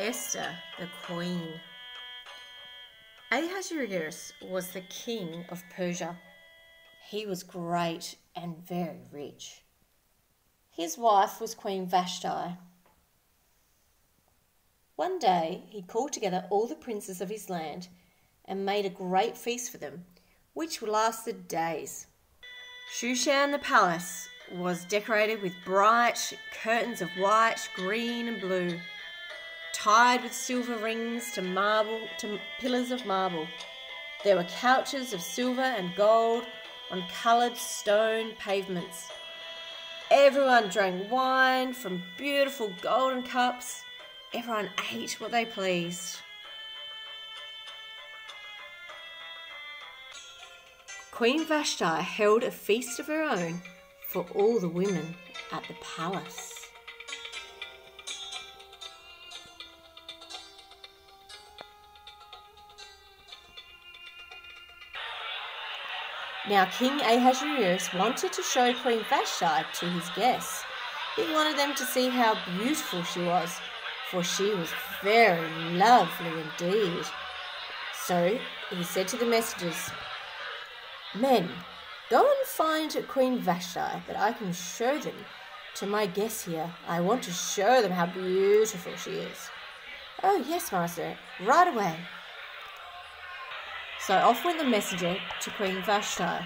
Esther, the Queen. Ahasuerus was the king of Persia. He was great and very rich. His wife was Queen Vashti. One day he called together all the princes of his land and made a great feast for them, which lasted days. Shushan the palace was decorated with bright curtains of white, green, and blue, tied with silver rings to marble to pillars of marble. There were couches of silver and gold on coloured stone pavements. Everyone drank wine from beautiful golden cups. Everyone ate what they pleased. Queen Vashti held a feast of her own for all the women at the palace. Now, King Ahasuerus wanted to show Queen Vashti to his guests. He wanted them to see how beautiful she was, for she was very lovely indeed. So he said to the messengers, Men, go and find Queen Vashti that I can show them to my guests here. I want to show them how beautiful she is. Oh, yes, master, right away. So off went the messenger to Queen Vashti.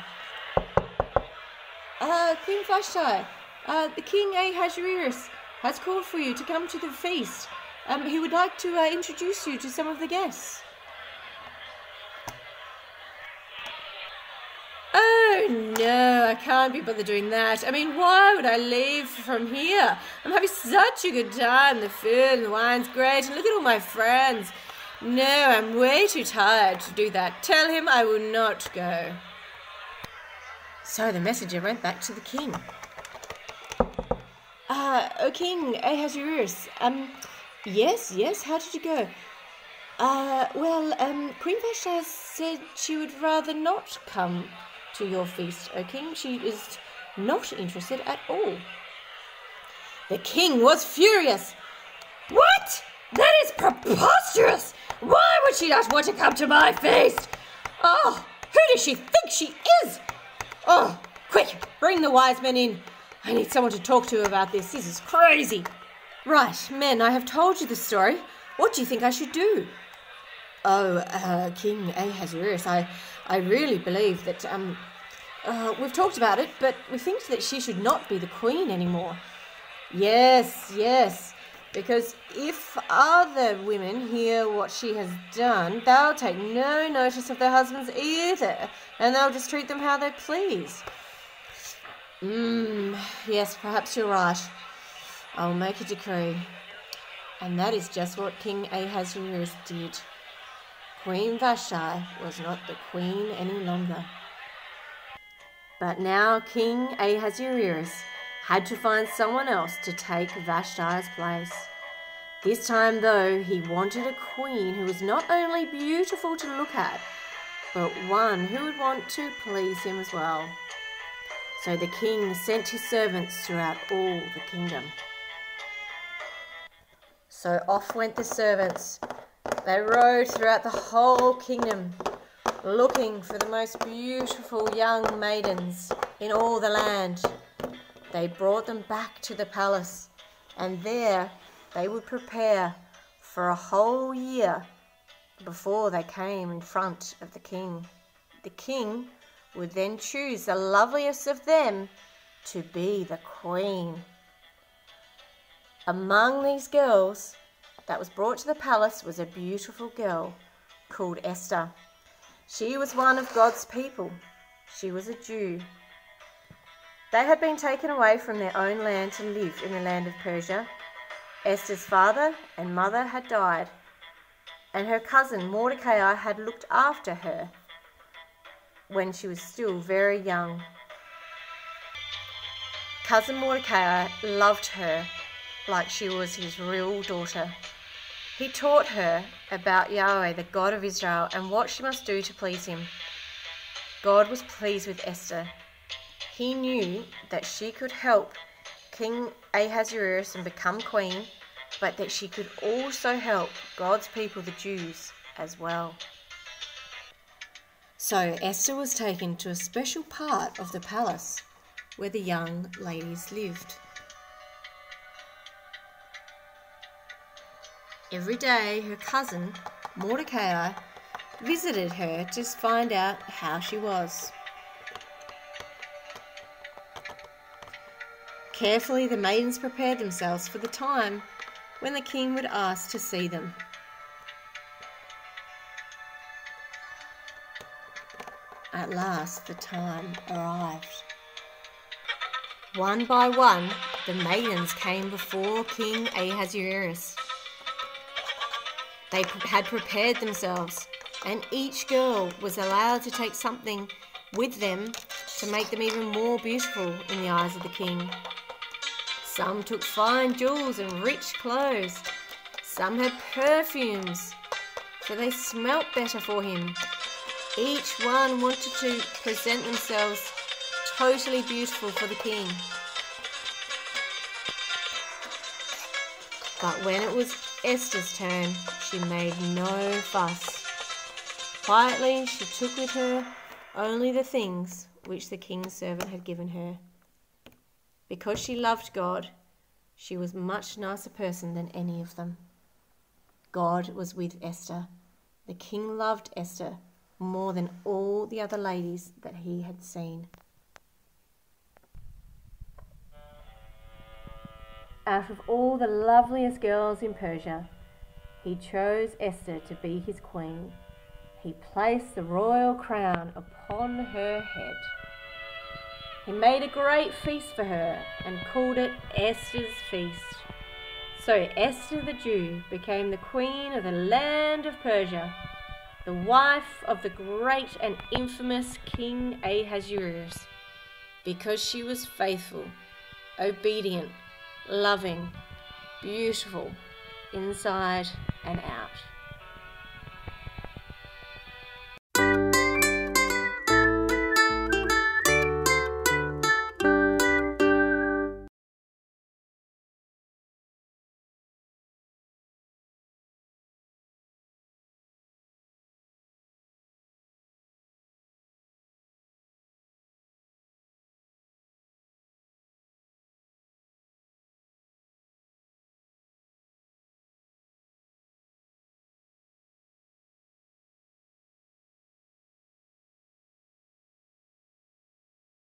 Uh, Queen Vashti, uh, the King Ahasuerus has called for you to come to the feast. Um, he would like to uh, introduce you to some of the guests. Oh no, I can't be bothered doing that. I mean, why would I leave from here? I'm having such a good time. The food and the wine's great, and look at all my friends. No, I'm way too tired to do that. Tell him I will not go. So the messenger went back to the king. Ah, uh, O king Ahasuerus, um, yes, yes, how did you go? Uh, well, um, Queen Vashti said she would rather not come to your feast, O king. She is not interested at all. The king was furious. What? That is preposterous! Why would she not want to come to my feast? Oh, who does she think she is? Oh, quick, bring the wise men in. I need someone to talk to about this. This is crazy. Right, men, I have told you the story. What do you think I should do? Oh, uh, King Ahasuerus, I, I really believe that, um, uh, we've talked about it, but we think that she should not be the queen anymore. Yes, yes. Because if other women hear what she has done, they'll take no notice of their husbands either, and they'll just treat them how they please. Hmm, yes, perhaps you're right. I'll make a decree. And that is just what King Ahasuerus did. Queen Vashti was not the queen any longer. But now King Ahasuerus had to find someone else to take Vashti's place. This time, though, he wanted a queen who was not only beautiful to look at, but one who would want to please him as well. So the king sent his servants throughout all the kingdom. So off went the servants. They rode throughout the whole kingdom, looking for the most beautiful young maidens in all the land. They brought them back to the palace, and there they would prepare for a whole year before they came in front of the king. The king would then choose the loveliest of them to be the queen. Among these girls that was brought to the palace was a beautiful girl called Esther. She was one of God's people. She was a Jew. They had been taken away from their own land to live in the land of Persia. Esther's father and mother had died, and her cousin Mordecai had looked after her when she was still very young. Cousin Mordecai loved her like she was his real daughter. He taught her about Yahweh, the God of Israel, and what she must do to please him. God was pleased with Esther. He knew that she could help King Ahasuerus and become queen, but that she could also help God's people, the Jews, as well. So Esther was taken to a special part of the palace where the young ladies lived. Every day, her cousin, Mordecai, visited her to find out how she was. Carefully, the maidens prepared themselves for the time when the king would ask to see them. At last, the time arrived. One by one, the maidens came before King Ahasuerus. They had prepared themselves, and each girl was allowed to take something with them to make them even more beautiful in the eyes of the king. Some took fine jewels and rich clothes. Some had perfumes, so they smelt better for him. Each one wanted to present themselves totally beautiful for the king. But when it was Esther's turn, she made no fuss. Quietly, she took with her only the things which the king's servant had given her. Because she loved God, she was much nicer person than any of them. God was with Esther. The king loved Esther more than all the other ladies that he had seen. Out of all the loveliest girls in Persia, he chose Esther to be his queen. He placed the royal crown upon her head. He made a great feast for her and called it Esther's Feast. So Esther the Jew became the queen of the land of Persia, the wife of the great and infamous King Ahasuerus, because she was faithful, obedient, loving, beautiful, inside and out.